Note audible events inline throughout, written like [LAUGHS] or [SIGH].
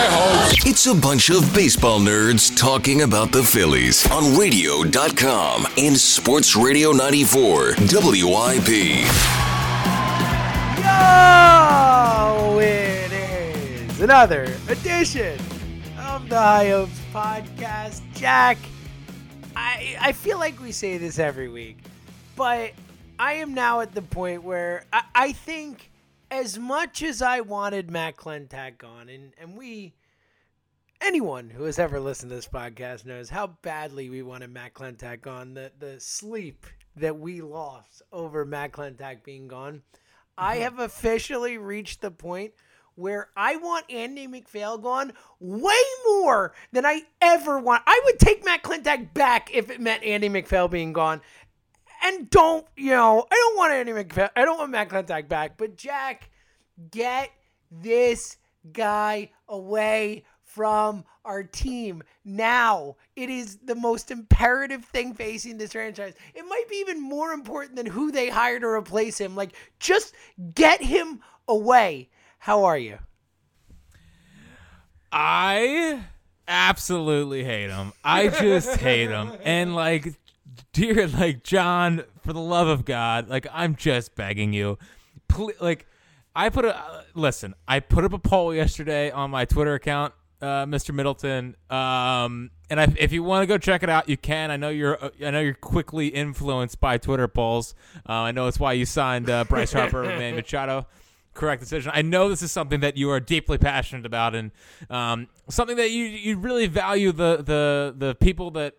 It's a bunch of baseball nerds talking about the Phillies on radio.com and Sports Radio 94 WIP. Yo, it is another edition of the High Hopes Podcast. Jack, I I feel like we say this every week, but I am now at the point where I, I think as much as I wanted Matt Klentak on, and, and we, anyone who has ever listened to this podcast knows how badly we wanted Matt Klentak on, the, the sleep that we lost over Matt Klentak being gone. I mm-hmm. have officially reached the point where I want Andy MacPhail gone way more than I ever want. I would take Matt Klentak back if it meant Andy MacPhail being gone and don't you know? I don't want any. I don't want Matt Klentak back, but Jack, get this guy away from our team now. It is the most imperative thing facing this franchise. It might be even more important than who they hire to replace him. Like, just get him away. How are you? I absolutely hate him. I just hate him. And like dear, like John, for the love of God, like I'm just begging you, please, like I put a uh, listen. I put up a poll yesterday on my Twitter account, uh, Mr. Middleton. Um, and I, if you want to go check it out, you can. I know you're. Uh, I know you're quickly influenced by Twitter polls. Uh, I know it's why you signed uh, Bryce [LAUGHS] Harper and Manny Machado. Correct decision. I know this is something that you are deeply passionate about, and um, something that you you really value the the the people that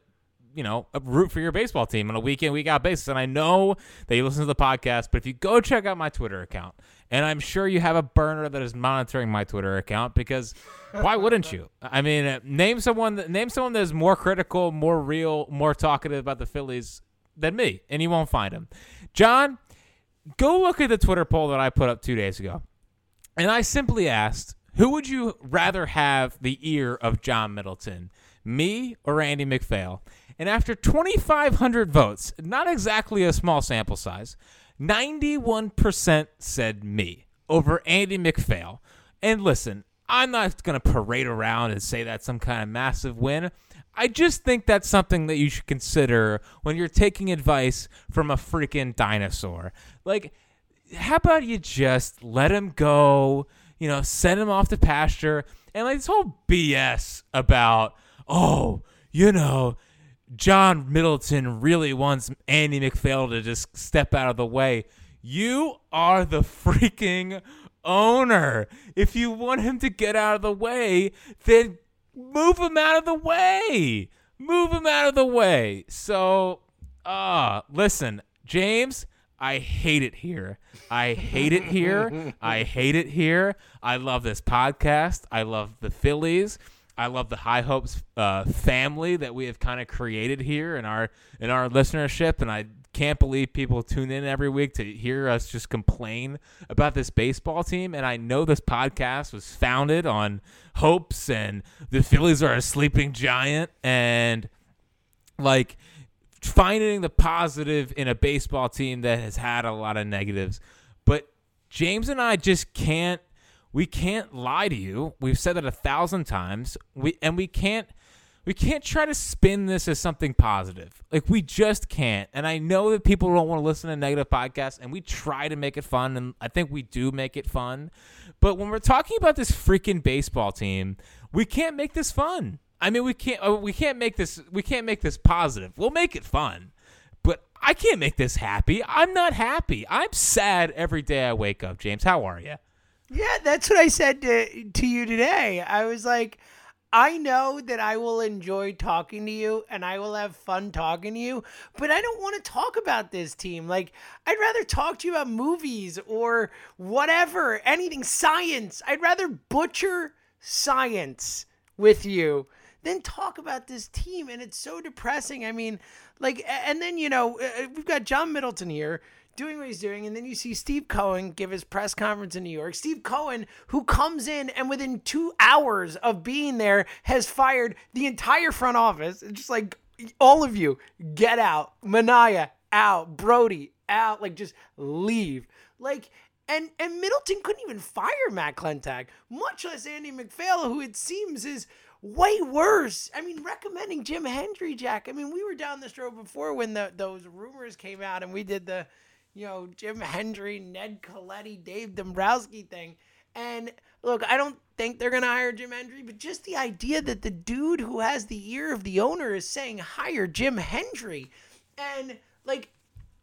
you know, root for your baseball team on a week in, week out basis. And I know that you listen to the podcast, but if you go check out my Twitter account, and I'm sure you have a burner that is monitoring my Twitter account because why wouldn't you? I mean, uh, name someone name someone that is more critical, more real, more talkative about the Phillies than me, and you won't find him. John, go look at the Twitter poll that I put up two days ago, and I simply asked, who would you rather have the ear of John Middleton, me or Andy MacPhail? And after 2,500 votes, not exactly a small sample size, 91% said me over Andy MacPhail. And listen, I'm not going to parade around and say that's some kind of massive win. I just think that's something that you should consider when you're taking advice from a freaking dinosaur. Like, how about you just let him go, you know, send him off to pasture, and like this whole BS about, oh, you know, John Middleton really wants Andy MacPhail to just step out of the way. You are the freaking owner. If you want him to get out of the way, then move him out of the way. Move him out of the way. So, uh, listen, James, I hate it here. I hate it here. [LAUGHS] I hate it here. I love this podcast. I love the Phillies. I love the High Hopes uh, family that we have kind of created here in our in our listenership, and I can't believe people tune in every week to hear us just complain about this baseball team. And I know this podcast was founded on hopes, and the Phillies are a sleeping giant, and like finding the positive in a baseball team that has had a lot of negatives. But James and I just can't we can't lie to you. We've said that a thousand times. We and we can't we can't try to spin this as something positive. Like we just can't. And I know that people don't want to listen to negative podcasts and we try to make it fun and I think we do make it fun. But when we're talking about this freaking baseball team, we can't make this fun. I mean, we can't uh, we can't make this we can't make this positive. We'll make it fun. But I can't make this happy. I'm not happy. I'm sad every day I wake up. James, how are you? Yeah, that's what I said to to you today. I was like, I know that I will enjoy talking to you and I will have fun talking to you, but I don't want to talk about this team. Like, I'd rather talk to you about movies or whatever, anything science. I'd rather butcher science with you than talk about this team and it's so depressing. I mean, like and then you know, uh, we've got John Middleton here doing what he's doing, and then you see Steve Cohen give his press conference in New York. Steve Cohen, who comes in and within two hours of being there, has fired the entire front office. It's just like all of you, get out. Minaya out. Brodie, out. Like just leave. Like and and Middleton couldn't even fire Matt Klentak, much less Andy MacPhail, who it seems is way worse. I mean, recommending Jim Hendry, Jack. I mean, we were down this road before when the those rumors came out, and we did the you know, Jim [LAUGHS] Hendry, Ned Colletti, Dave Dombrowski thing. And look, I don't think they're going to hire Jim Hendry, but just the idea that the dude who has the ear of the owner is saying hire Jim Hendry. And like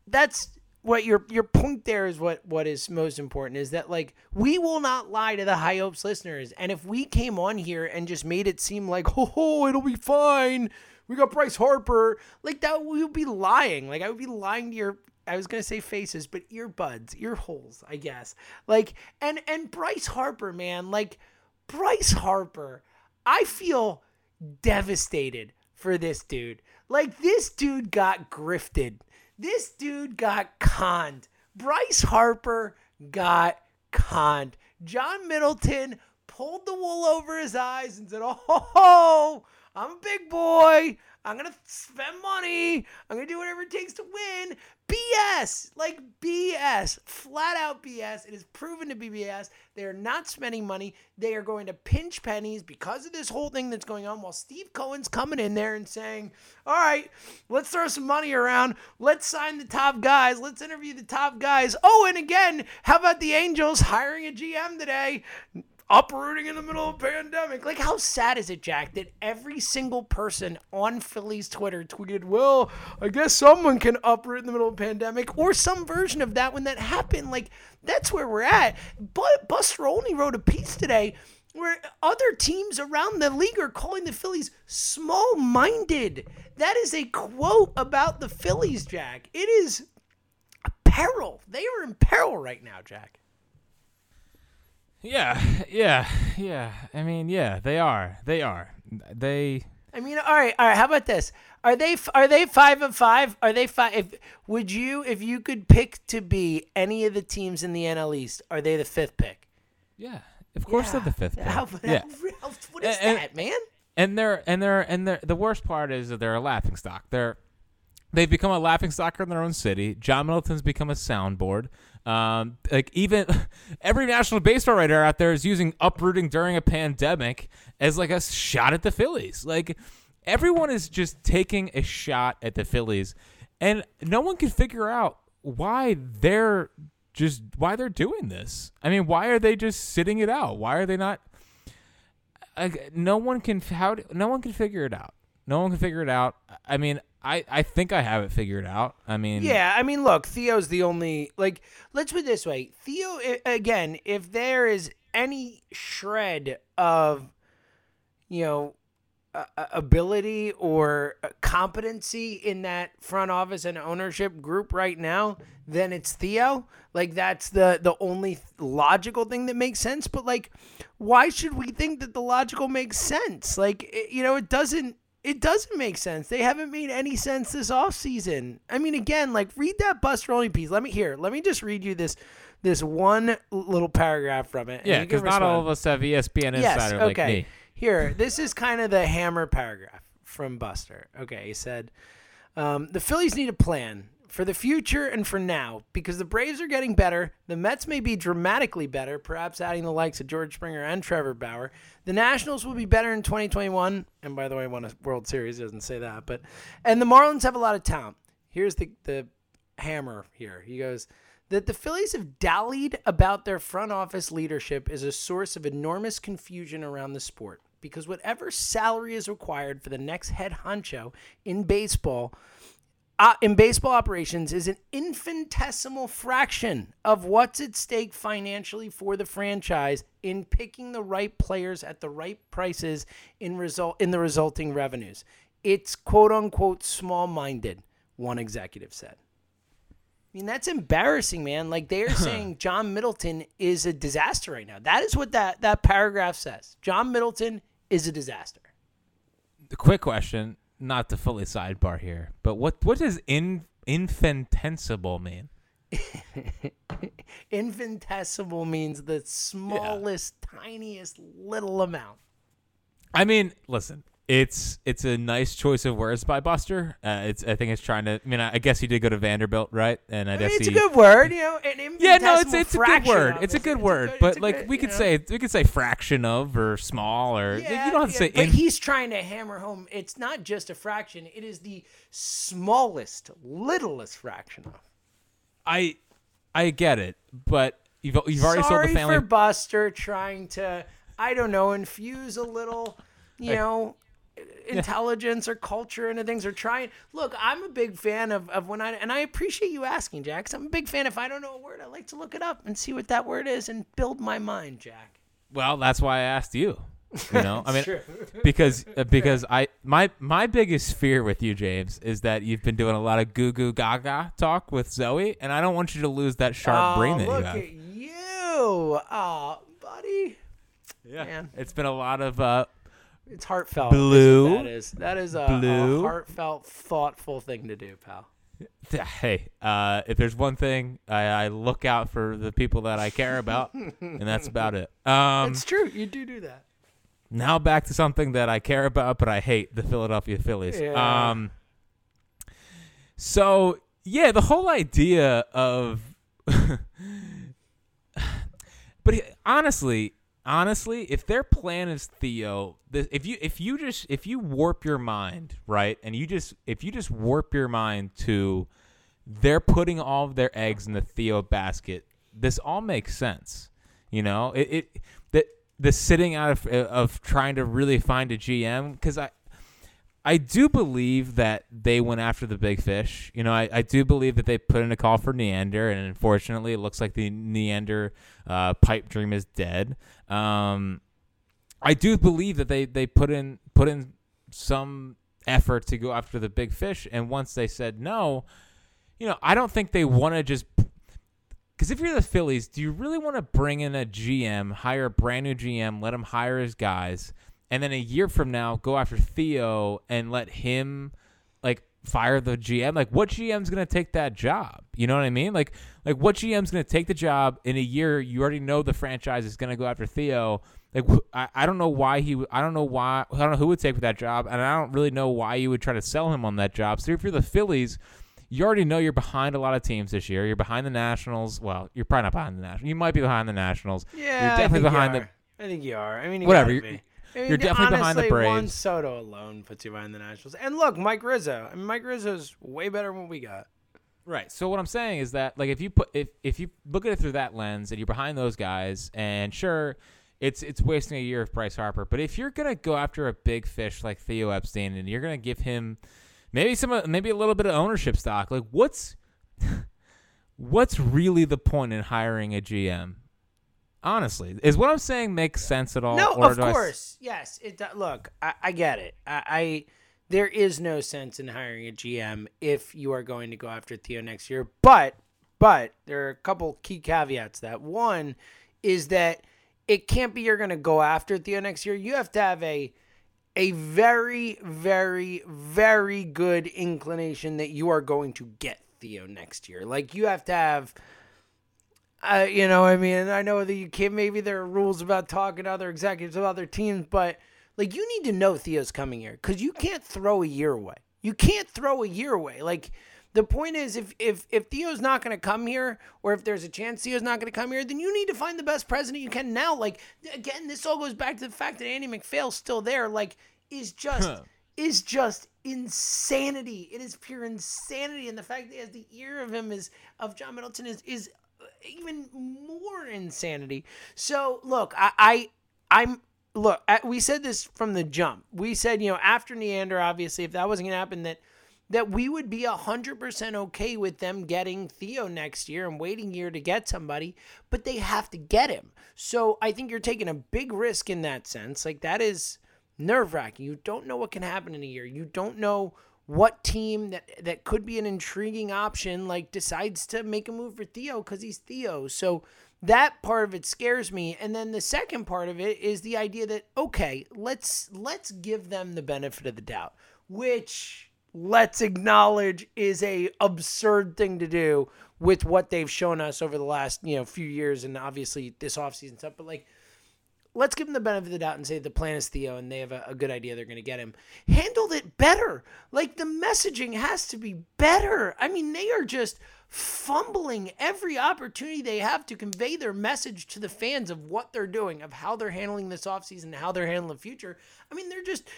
that's what your your point there is what what is most important is that like we will not lie to the high hopes listeners and if we came on here and just made it seem like [LAUGHS] oh, oh it'll be fine we got Bryce Harper like that we would be lying like I would be lying to your I was gonna say faces, but earbuds, ear holes, I guess. Like and and Bryce Harper, man, like Bryce Harper, I feel devastated for this dude. Like this dude got grifted. This dude got conned. Bryce Harper got conned. John Middleton pulled the wool over his eyes and said, [LAUGHS] "Oh, I'm a big boy. I'm going to spend money. I'm going to do whatever it takes to win. BS. Like BS. Flat out BS. It is proven to be BS. They are not spending money. They are going to pinch pennies because of this whole thing that's going on while Steve Cohen's coming in there and saying, all right, let's throw some money around. Let's sign the top guys. Let's interview the top guys. Oh, and again, how about the Angels hiring a GM today? Uprooting in the middle of a pandemic. Like, how sad is it, Jack, that every single person on Philly's Twitter tweeted, well, I guess someone can uproot in the middle of a pandemic, or some version of that when that happened. Like, that's where we're at. But Buster Olney wrote a piece today where other teams around the league are calling the Phillies small minded. That is a quote about the Phillies, Jack. It is peril. They are in peril right now, Jack. Yeah, yeah, yeah. I mean, yeah, they are. They are. They. I mean, all right, all right. How about this? Are they are they five of five? Are they five? If would you, if you could pick to be any of the teams in the NL East, are they the fifth pick? Yeah, of course yeah. they're the fifth pick. How, yeah. [LAUGHS] How, what is and, that, man? And they're and they're and they're the worst part is that they're a laughing stock. They're they've become a laughing stock in their own city. John Middleton's become a soundboard. Um, like even [LAUGHS] every national baseball writer out there is using uprooting during a pandemic as like a shot at the Phillies. Like everyone is just taking a shot at the Phillies, and no one can figure out why they're just why they're doing this. I mean, why are they just sitting it out? Why are they not? Like, no one can how no one can figure it out. No one can figure it out. I mean, I, I think I have it figured out. I mean, yeah. I mean, look, Theo's the only like. Let's put it this way: Theo, again, if there is any shred of, you know, uh, ability or competency in that front office and ownership group right now, then it's Theo. Like that's the the only logical thing that makes sense. But like, why should we think that the logical makes sense? Like, it, you know, it doesn't it doesn't make sense. They haven't made any sense this offseason. I mean, again, like read that Buster Olney piece. Let me hear. Let me just read you this this one little paragraph from it. Yeah, because not all of us have ESPN Insider yes, okay. like me. Here, this is kind of the hammer paragraph from Buster. Okay, he said, um, the Phillies need a plan for the future and for now, because the Braves are getting better, the Mets may be dramatically better, perhaps adding the likes of George Springer and Trevor Bauer. The Nationals will be better in 2021, and by the way, won a World Series. Doesn't say that, but and the Marlins have a lot of talent. Here's the the hammer here. He goes that the Phillies have dallied about their front office leadership is a source of enormous confusion around the sport because whatever salary is required for the next head honcho in baseball uh, in baseball operations is an infinitesimal fraction of what's at stake financially for the franchise in picking the right players at the right prices in result in the resulting revenues. It's quote unquote small minded, one executive said. I mean, that's embarrassing, man. Like they are [LAUGHS] saying John Middleton is a disaster right now. That is what that, that paragraph says. John Middleton is a disaster. The quick question, not to fully sidebar here, but what what does in infinitesimal mean? [LAUGHS] Infinitesimal means the smallest, tiniest little amount. I mean, listen, it's it's a nice choice of words by Buster. Uh, it's I think it's trying to. I mean, I, I guess he did go to Vanderbilt, right? And I, I mean, it's a good word, you know. Yeah, no, it's it's a good word. It's a good word, but it's like good, we could know. say we could say fraction of or small or Yeah, you don't have to say. but in- he's trying to hammer home. It's not just a fraction; it is the smallest, littlest fraction of. I I get it, but you've you've already Sorry sold the family. for Buster trying to, I don't know, infuse a little, you know, intelligence or culture into things or trying. Look, I'm a big fan of, of when I, and I appreciate you asking, Jack, I'm a big fan. If I don't know a word, I like to look it up and see what that word is and build my mind, Jack. Well, that's why I asked you. You know, [LAUGHS] I mean, true. because [LAUGHS] uh, because I my my biggest fear with you, James, is that you've been doing a lot of goo goo gaga talk with Zoe, and I don't want you to lose that sharp oh, brain that look you have. at you. Oh, buddy. yeah, man. it's been a lot of uh, It's heartfelt. Blue. That is that is a, a heartfelt, thoughtful thing to do, pal. hey, uh, if there's one thing, I, I look out for the people that I care about, [LAUGHS] and that's about it. Um, it's true. You do do that. now back to something that I care about, but I hate the Philadelphia Phillies. Yeah. Um, so yeah, the whole idea of, [LAUGHS] but he- honestly, honestly, if their plan is Theo, the, if you if you just if you warp your mind right, and you just if you just warp your mind to, they're putting all of their eggs in the Theo basket. This all makes sense. You know, it, it the the sitting out of of trying to really find a GM because I I do believe that they went after the big fish. You know, I, I do believe that they put in a call for Neander, and unfortunately, it looks like the Neander uh, pipe dream is dead. Um, I do believe that they, they put in put in some effort to go after the big fish, and once they said no, you know, I don't think they want to just. Because if you're the Phillies, do you really want to bring in a GM, hire a brand new GM, let him hire his guys, and then a year from now go after Theo and let him like fire the GM? Like, what GM's gonna take that job? You know what I mean? Like, like what GM's gonna take the job in a year? You already know the franchise is gonna go after Theo. Like, I, I don't know why he. I don't know why. I don't know who would take that job, and I don't really know why you would try to sell him on that job. So if you're the Phillies you already know you're behind a lot of teams this year. You're behind the Nationals. Well, you're probably not behind the Nationals. You might be behind the Nationals. Yeah, you're I definitely think behind you the. I think you are. I mean, Whatever, you're-. I mean, you're definitely behind the Braves. Juan Soto alone puts you behind the Nationals. And look, Mike Rizzo. I mean, Mike Rizzo's way better than what we got. Right. So what I'm saying is that like if you put if if you look at it through that lens and you're behind those guys and sure it's it's wasting a year of Bryce Harper, but if you're gonna go after a big fish like Theo Epstein and you're gonna give him maybe some maybe a little bit of ownership stock, like what's [LAUGHS] what's really the point in hiring a GM? Honestly, is what I'm saying makes sense at all? No, or of do I course. Yes. It do- look, I, I get it. I, I there is no sense in hiring a GM if you are going to go after Theo next year. But but there are a couple key caveats. to That one is that it can't be you're going to go after Theo next year. You have to have a a very very very good inclination that you are going to get Theo next year. Like you have to have uh, you know, I mean, I know that you can't. Maybe there are rules about talking to other executives of other teams, but like you need to know Theo's coming here because you can't throw a year away. You can't throw a year away. Like the point is, if if if Theo's not going to come here, or if there's a chance Theo's not going to come here, then you need to find the best president you can now. Like again, this all goes back to the fact that Andy MacPhail's still there. Like is just is just insanity. It is pure insanity, and the fact that he has the ear of him is of John Middleton is is even more insanity. So look, I, I I'm look. We said this from the jump. We said you know after Neander, obviously, if that wasn't gonna happen, that that we would be 100% okay with them getting Theo next year and waiting year to get somebody, but they have to get him. So I think you're taking a big risk in that sense. Like that is nerve wracking. You don't know what can happen in a year. You don't know what team that that could be an intriguing option like decides to make a move for Theo because he's Theo. So that part of it scares me and then the second part of it is the idea that okay let's let's give them the benefit of the doubt which let's acknowledge is a absurd thing to do with what they've shown us over the last you know few years and obviously this offseason stuff but like let's give them the benefit of the doubt and say the plan is Theo and they have a, a good idea they're going to get him. Handled it better. Like the messaging has to be better. I mean, they are just fumbling every opportunity they have to convey their message to the fans of what they're doing, of how they're handling this offseason, how they're handling the future. I mean, they're just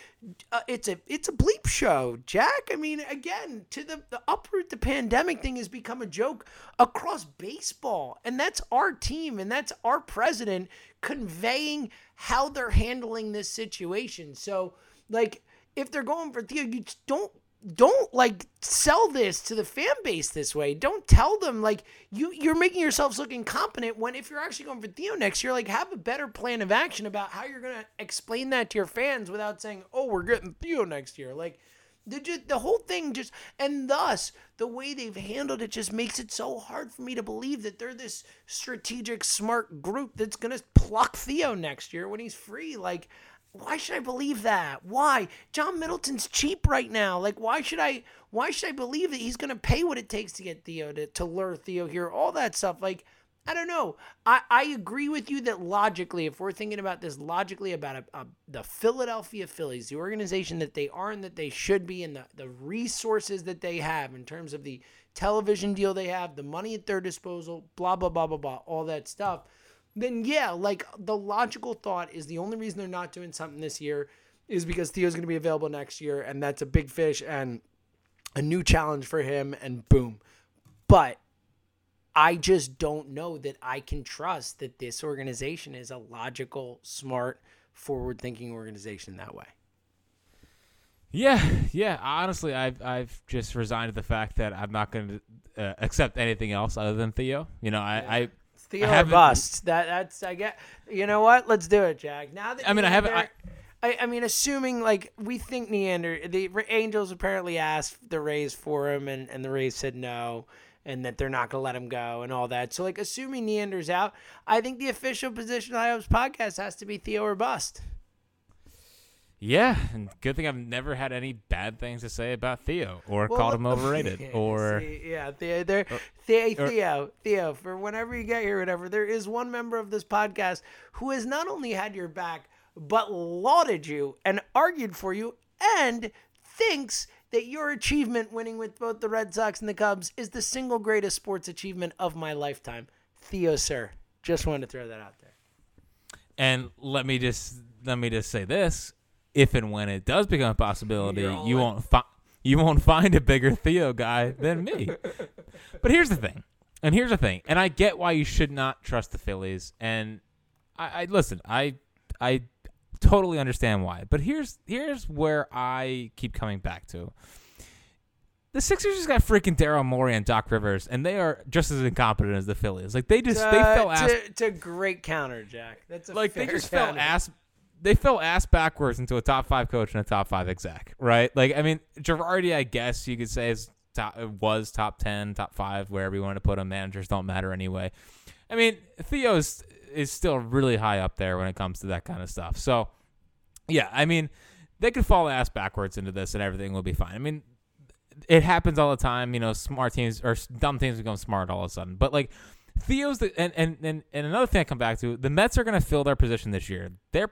uh, it's a it's a bleep show, Jack. I mean, again, to the the uproot the pandemic thing has become a joke across baseball, and that's our team and that's our president conveying how they're handling this situation. So, like, if they're going for Theo, you don't don't like sell this to the fan base this way. Don't tell them like you you're making yourselves look incompetent when if you're actually going for Theo next year, like have a better plan of action about how you're gonna explain that to your fans without saying, "Oh, we're getting Theo next year." Like the just, the whole thing just and thus the way they've handled it just makes it so hard for me to believe that they're this strategic smart group that's gonna pluck Theo next year when he's free. Like why should I believe that? Why? John Middleton's cheap right now. Like, why should I? Why should I believe that he's going to pay what it takes to get Theo to, to lure Theo here? All that stuff. Like, I don't know. I, I agree with you that logically, if we're thinking about this logically about a, a, the Philadelphia Phillies, the organization that they are and that they should be, and the, the resources that they have in terms of the television deal they have, the money at their disposal, blah, blah, blah, blah, blah, all that stuff then yeah, like the logical thought is the only reason they're not doing something this year is because Theo's going to be available next year, and that's a big fish and a new challenge for him, and boom. But I just don't know that I can trust that this organization is a logical, smart, forward thinking organization that way. Yeah, yeah. Honestly, I've I've just resigned to the fact that I'm not going to uh, accept anything else other than Theo. You know, I, I Theo or bust. That that's I get. You know what? Let's do it, Jack. Now that I mean, I haven't. I, I, I mean, assuming like we think Neander, the Angels apparently asked the Rays for him, and, and the Rays said no, and that they're not going to let him go, and all that. So, like, assuming Neander's out, I think the official position of High podcast has to be Theo or bust. Yeah, and good thing I've never had any bad things to say about Theo or well, called him overrated [LAUGHS] or see, yeah, Theo, there, Theo, Theo, Theo. For whenever you get here, whatever, there is one member of this podcast who has not only had your back but lauded you and argued for you and thinks that your achievement winning with both the Red Sox and the Cubs is the single greatest sports achievement of my lifetime. Theo, sir, just wanted to throw that out there. And let me just let me just say this if and when it does become a possibility, you won't find you won't find a bigger Theo guy than me. [LAUGHS] but here's the thing, and here's the thing, and I get why you should not trust the Phillies, and I, I listen, I I totally understand why, but here's here's where I keep coming back to. The Sixers just got freaking Daryl Morey and Doc Rivers, and they are just as incompetent as the Phillies. Like they just they fell ass. It's a great counter, Jack. That's a like they just counter. fell ass they fell ass backwards into a top five coach and a top five exec, right? Like, I mean, Girardi, I guess you could say is top, was top ten, top five, wherever you want to put him. Managers don't matter anyway. I mean, Theo is, is still really high up there when it comes to that kind of stuff. So, yeah, I mean, they could fall ass backwards into this and everything will be fine. I mean, it happens all the time. You know, smart teams or dumb teams become smart all of a sudden. But like Theo's the and and and, and another thing I come back to, the Mets are going to fill their position this year. They're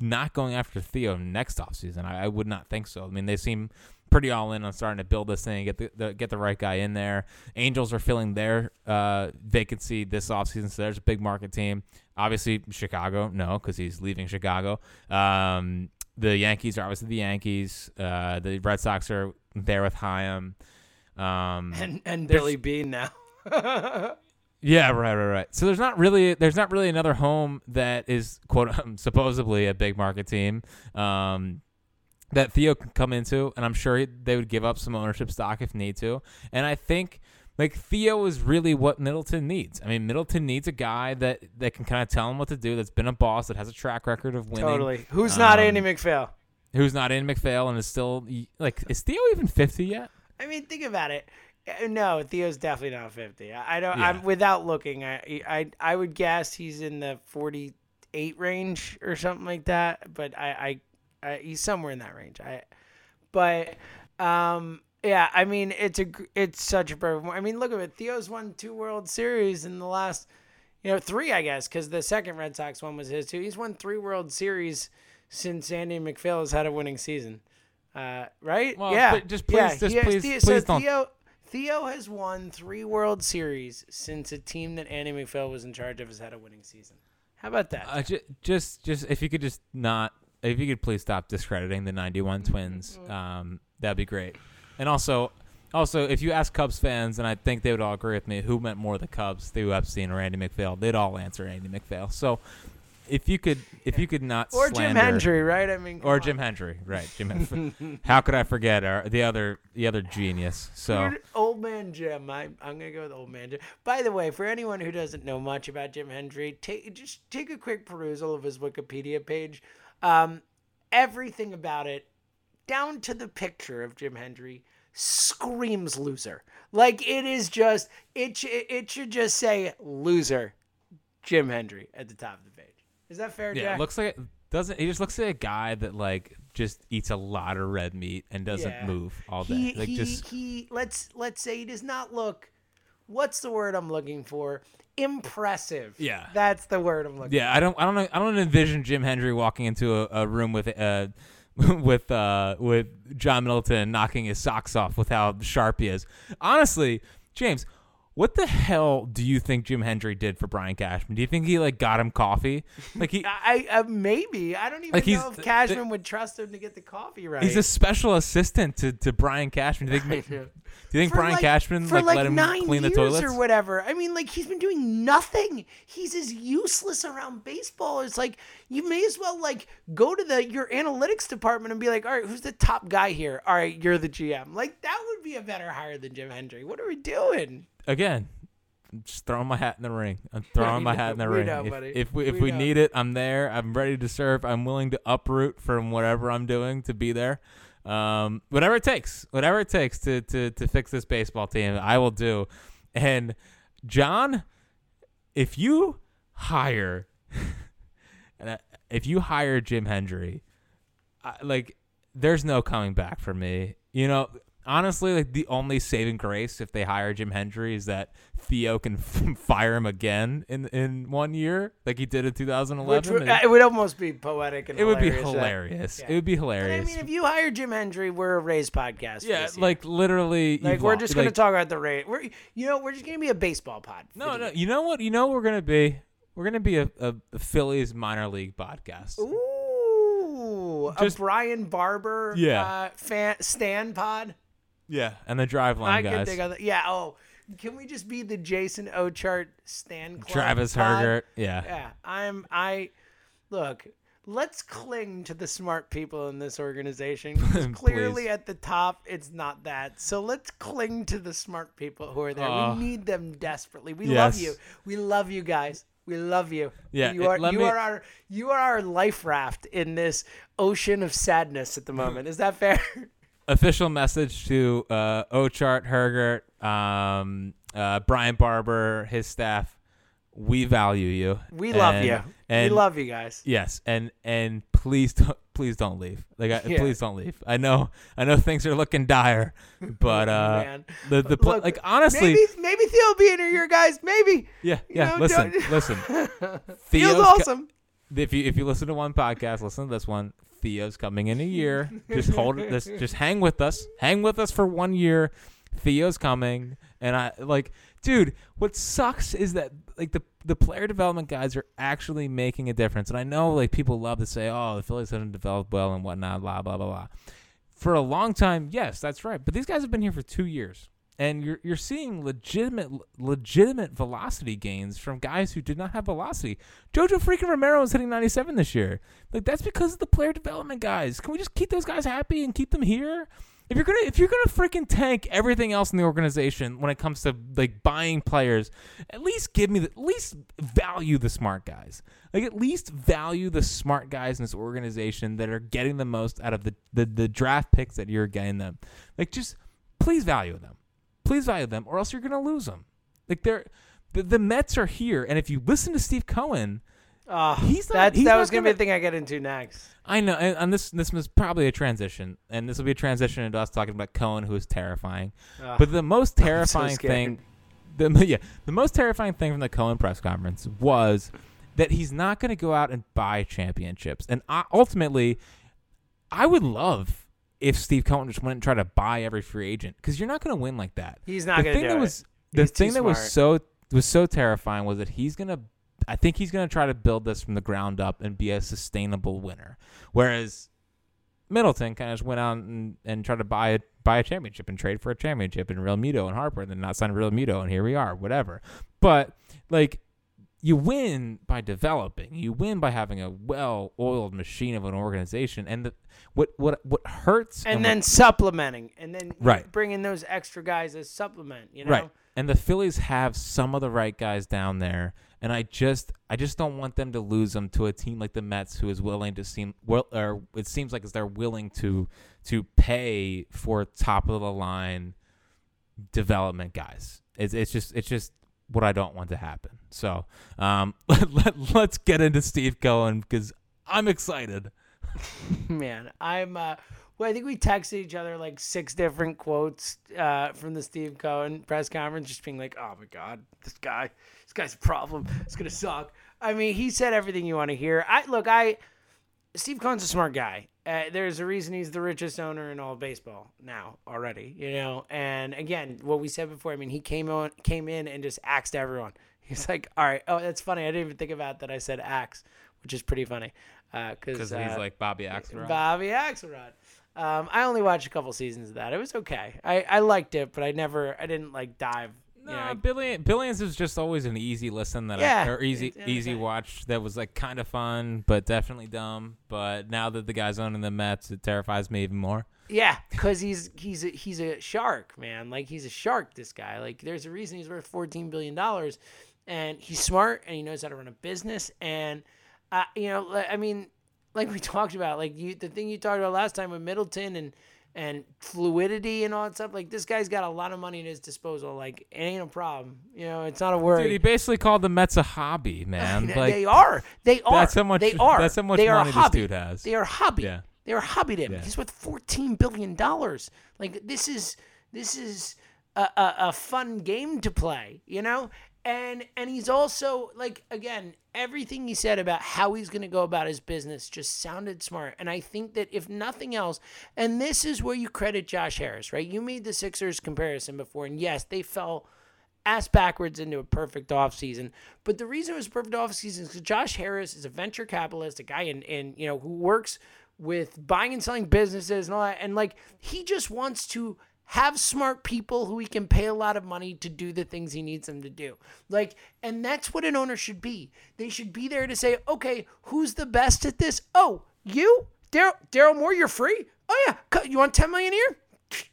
not going after Theo next offseason. I, I would not think so. I mean, they seem pretty all in on starting to build this thing, get the, the get the right guy in there. Angels are filling their uh, vacancy this offseason, so there's a big market team. Obviously, Chicago, no, because he's leaving Chicago. Um, the Yankees are obviously the Yankees. Uh, the Red Sox are there with Chaim. Um, and and Billy Beane now. [LAUGHS] Yeah, right, right, right. So there's not really there's not really another home that is quote [LAUGHS] supposedly a big market team. Um, that Theo can come into, and I'm sure he- they would give up some ownership stock if need to. And I think like Theo is really what Middleton needs. I mean, Middleton needs a guy that that can kind of tell him what to do. That's been a boss, that has a track record of winning. Totally. Who's not Um, Andy MacPhail? Who's not in MacPhail and is still like is Theo even 50 yet? I mean, think about it. Uh, No, Theo's definitely not fifty. I I don't. Yeah. I'm without looking. I, I I would guess he's in the forty-eight range or something like that. But I, I, I he's somewhere in that range. I, but um, yeah. I mean, it's a it's such a perfect. I mean, look at it. Theo's won two World Series in the last, you know, three I guess, because the second Red Sox one was his too. He's won three World Series since Andy MacPhail has had a winning season. Uh, right? Well, yeah. just please- yeah. just please- Theo- please so don't- Theo, Theo has won three World Series since a team that Andy MacPhail was in charge of has had a winning season. How about that? Uh, ju- just, just if you could just not, if you could please stop discrediting the '91 Twins, um, that'd be great. And also, also, if you ask Cubs fans, and I think they would all agree with me, who meant more the Cubs, Theo Epstein or Andy MacPhail? They'd all answer Andy MacPhail. So, if you could, if you could not or Jim Hendry, right? I mean, or come Jim. Hendry, right? Jim, Hendry. [LAUGHS] how could I forget our, the other, the other genius? So. Old man Jim. I, I'm gonna go with old man Jim. By the way, for anyone who doesn't know much about Jim Hendry, take just take a quick perusal of his Wikipedia page. Um, everything about it, down to the picture of Jim Hendry, screams loser. Like it is just it. It should just say loser, Jim Hendry at the top of the page. Is that fair, Yeah, Jack? it looks like doesn't he just looks like a guy that like just eats a lot of red meat and doesn't Yeah. move all day. he, like he, just he let's let's say he does not look what's the word i'm looking for impressive Yeah. that's the word i'm looking yeah, I don't I don't know I don't envision Jim Hendry walking into a, a room with uh [LAUGHS] with uh with John Middleton knocking his socks off with how sharp he is. Honestly, James, what the hell do you think Jim Hendry did for Brian Cashman? Do you think he like got him coffee? Like he [LAUGHS] I, I uh, maybe I don't even Like, know if th- Cashman would trust him to get the coffee right. he's a special assistant to, to Brian Cashman. Do you think do you think For Brian like- Cashman like, like let him clean the toilets? or whatever. I mean, like he's been doing nothing. He's as useless around baseball. It's like you may as well like go to the your analytics department and be like, all right, who's the top guy here? All right, you're the GM. Like that would be a better hire than Jim Hendry. What are we doing? Again, I'm just throwing my hat in the ring. I'm [LAUGHS] throwing my hat in the ring. know, if, if we if We we need it, I'm there. I'm ready to serve. I'm willing to uproot from whatever I'm doing to be there. Um, whatever it takes, whatever it takes to to to fix this baseball team, I will do. And John, if you hire, [LAUGHS] and if you hire Jim Hendry, I, like there's no coming back for me. You know, honestly, like the only saving grace if they hire Jim Hendry is that Theo can [LAUGHS] fire him again in in one year, like he did in 2011. Which would, and it would almost be poetic and it would be hilarious, uh, hilarious. yeah. It would be But I mean, if you hire Jim Hendry, we're a Rays podcast. yeah, like literally, like we're just gonna like- talk about the Rays. We're you know we're just gonna be a baseball pod. No, no. You know what? You know what we're gonna be. We're gonna be a, a, a Phillies minor league podcast. Ooh, Just- a Brian Barber, Yeah. uh, fan stand pod. Yeah, and the Driveline I guys. can think of. Yeah. Oh, can we just be the Jason Ochart stand club Travis pod? Hergert. Yeah. Yeah, I'm. I look. Let's cling to the smart people in this organization. 'cause [LAUGHS] clearly, Please. at the top, it's not that. So let's cling to the smart people who are there. We need them desperately. We love yes. you. We love you guys. We love you. Yeah, you it- are. let You me- are our. You are our life raft in this ocean of sadness at the [LAUGHS] moment. Is that fair? [LAUGHS] Official message to uh, Ochart, Hergert, um, uh, Brian Barber, his staff. We value you. We love you. And we love you guys. Yes, and and please don't please don't leave. Like I, Yeah. please don't leave. I know I know things are looking dire, but uh, [LAUGHS] Man. the the pl- Look, like honestly, maybe maybe Theo will be in here, guys. Maybe. yeah you yeah. know, listen listen. [LAUGHS] Theo's awesome. if you if you listen to one podcast, listen to this one. Theo's coming in a year. [LAUGHS] Just hold. This just hang with us. Hang with us for one year. Theo's coming, and I like, dude. What sucks is that like the the player development guys are actually making a difference. And I know like people love to say, oh, the Phillies haven't developed well and whatnot, blah blah blah blah. For a long time, yes, that's right. But these guys have been here for two years. And you're you're seeing legitimate legitimate velocity gains from guys who did not have velocity. Jojo freaking Romero is hitting 97 this year. Like that's because of the player development guys. Can we just keep those guys happy and keep them here? If you're gonna if you're gonna freaking tank everything else in the organization when it comes to like buying players, at least give me the at least value the smart guys. Like at least value the smart guys in this organization that are getting the most out of the the, the draft picks that you're getting them. Like just please value them. Please value them, or else you're gonna lose them. Like they're the, the Mets are here, and if you listen to Steve Cohen, Uh, He's not- that's, he's that was gonna, gonna- be the thing I get into next. I know, and, and this this was probably a transition, and this will be a transition into us talking about Cohen, who is terrifying. Ugh. but the most [LAUGHS] terrifying scared. thing, the [LAUGHS] yeah, the most terrifying thing from the Cohen press conference was that he's not going to go out and buy championships, and I, ultimately, I would love if Steve Cohen just went and tried to buy every free agent because you're not going to win like that. He's not the gonna thing do that it. was the He's thing that was so was so terrifying was that he's gonna I think he's gonna try to build this from the ground up and be a sustainable winner. Whereas Middleton kind of just went out and, and tried to buy a buy a championship and trade for a championship and Realmuto and Harper and then not sign Realmuto and here we are, whatever. But like you win by developing. You win by having a well-oiled machine of an organization. And the, what what what hurts and what- then supplementing, and then Right. bringing those extra guys as supplement. You know, Right. And the Phillies have some of the right guys down there, and I just I just don't want them to lose them to a team like the Mets, who is willing to seem well, or it seems like they're willing to to pay for top of the line development guys. It's it's just it's just what I don't want to happen. So um, [LAUGHS] let, let, let's get into Steve Cohen because I'm excited. [LAUGHS] man. I'm. Uh, well, I think we texted each other like six different quotes uh, from the Steve Cohen press conference, just being like, "Oh my God, this guy, this guy's a problem. It's gonna suck." I mean, he said everything you want to hear. I look, I Steve Cohen's a smart guy. Uh, there's a reason he's the richest owner in all of baseball now already, you know. And again, what we said before. I mean, he came on, came in and just axed everyone. [LAUGHS] He's like, "All right, oh, that's funny. I didn't even think about that. I said axe, which is pretty funny because Because he's like Bobby Axelrod. Bobby Axelrod. Um, I only watched a couple seasons of that. It was okay. I, I liked it, but I never, I didn't like dive. No, I- Billion, Billions is just always an easy listen that Yeah, I, or easy easy watch that was like kind of fun, but definitely dumb. But now that the guy's owning the Mets, it terrifies me even more. Yeah, because he's he's a, he's a shark, man. Like he's a shark. This guy. Like there's a reason he's worth fourteen billion dollars, and he's smart and he knows how to run a business. And uh, you know, I mean, like we [LAUGHS] talked about, like you the thing you talked about last time with Middleton and and fluidity and all that stuff. Like this guy's got a lot of money at his disposal. Like it ain't a problem. You know, it's not a worry. Dude, he basically called the Mets a hobby, [LAUGHS] man. They- Like they are. They are. That's how much- They are. that's how much they money this dude has. They are hobby. Yeah. They are hobby to him. Yeah. He's worth fourteen billion dollars. Like this is this is a, a, a fun game to play. You know. And and he's also like again everything he said about how he's going to go about his business just sounded smart. And I think that if nothing else, and this is where you credit Josh Harris, right? You made the Sixers comparison before, and yes, they fell ass backwards into a perfect offseason. But the reason it was perfect offseason is because Josh Harris is a venture capitalist, a guy in, in you know who works with buying and selling businesses and all that. And like he just wants to have smart people who he can pay a lot of money to do the things he needs them to do. Like, and that's what an owner should be. They should be there to say, okay, who's the best at this? Oh, you, Daryl, Daryl Morey, you're free. Oh yeah, you want 10 million year?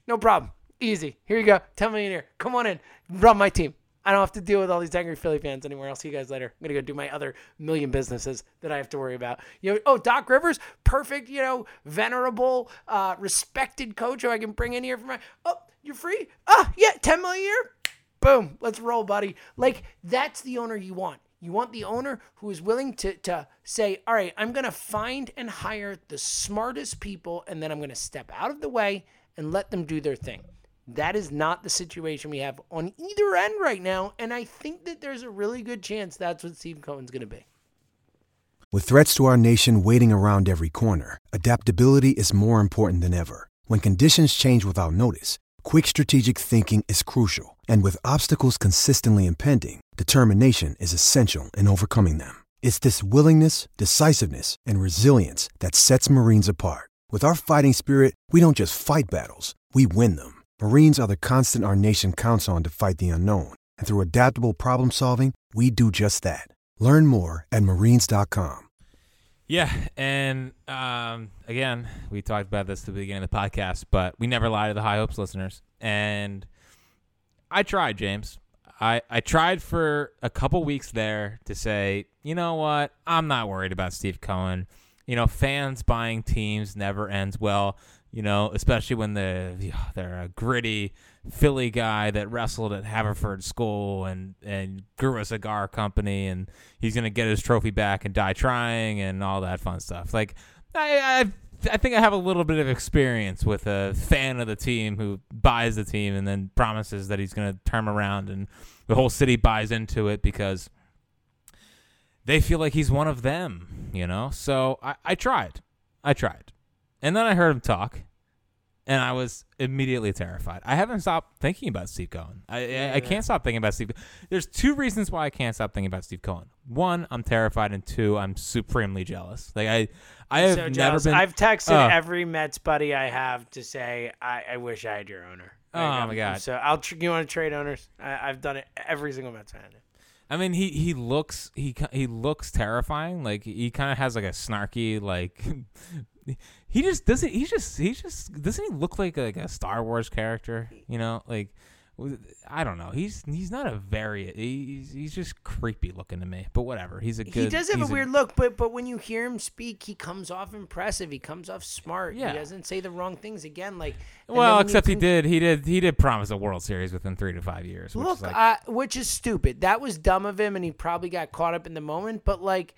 No problem. Easy. Here you go. 10 million year. Come on in. Run my team. I don't have to deal with all these angry Philly fans anymore. I'll see you guys later. I'm gonna go do my other million businesses that I have to worry about. You know, oh Doc Rivers, perfect. You know, venerable, uh, respected coach who I can bring in here for my. Oh, you're free. Ah, yeah, 10 million a year. Boom. Let's roll, buddy. Like that's the owner you want. You want the owner who is willing to to say, all right, I'm gonna find and hire the smartest people, and then I'm gonna step out of the way and let them do their thing. That is not the situation we have on either end right now. And I think that there's a really good chance that's what Steve Cohen's going to be. With threats to our nation waiting around every corner, adaptability is more important than ever. When conditions change without notice, quick strategic thinking is crucial. And with obstacles consistently impending, determination is essential in overcoming them. It's this willingness, decisiveness, and resilience that sets Marines apart. With our fighting spirit, we don't just fight battles, we win them. Marines are the constant our nation counts on to fight the unknown. And through adaptable problem solving, we do just that. Learn more at marines.com. Yeah, and um, again, we talked about this at the beginning of the podcast, but we never lie to the High Hopes listeners. And I tried, James. I, I tried for a couple weeks there to say, you know what, I'm not worried about Steve Cohen. You know, fans buying teams never ends well. You know, especially when the they're a gritty Philly guy that wrestled at Haverford School and and grew a cigar company, and he's gonna get his trophy back and die trying and all that fun stuff. Like, I I, I think I have a little bit of experience with a fan of the team who buys the team and then promises that he's gonna turn around, and the whole city buys into it because they feel like he's one of them. You know, so I, I tried, I tried. And then I heard him talk, and I was immediately terrified. I haven't stopped thinking about Steve Cohen. I, I, I can't stop thinking about Steve. There's two reasons why I can't stop thinking about Steve Cohen. One, I'm terrified, and two, I'm supremely jealous. Like I, I have so never been. I've texted Oh. every Mets buddy I have to say I, I wish I had your owner. Oh, Like, my God. So I'll. Tr- you want to trade owners? I, I've done it. Every single Mets fan. I mean, he he looks he he looks terrifying. Like he kind of has like a snarky like. [LAUGHS] he just doesn't. He just he just doesn't he look like a, like a Star Wars character? You know, like I don't know. He's he's not a very he's he's just creepy looking to me. But whatever. He's a good. he does have a weird look, but but when you hear him speak, he comes off impressive. He comes off smart. Yeah. He doesn't say the wrong things again. Like Well, except he did. He did. He did promise a World Series within three to five years. Which Look, is like, uh, which is stupid. That was dumb of him, and he probably got caught up in the moment. But like,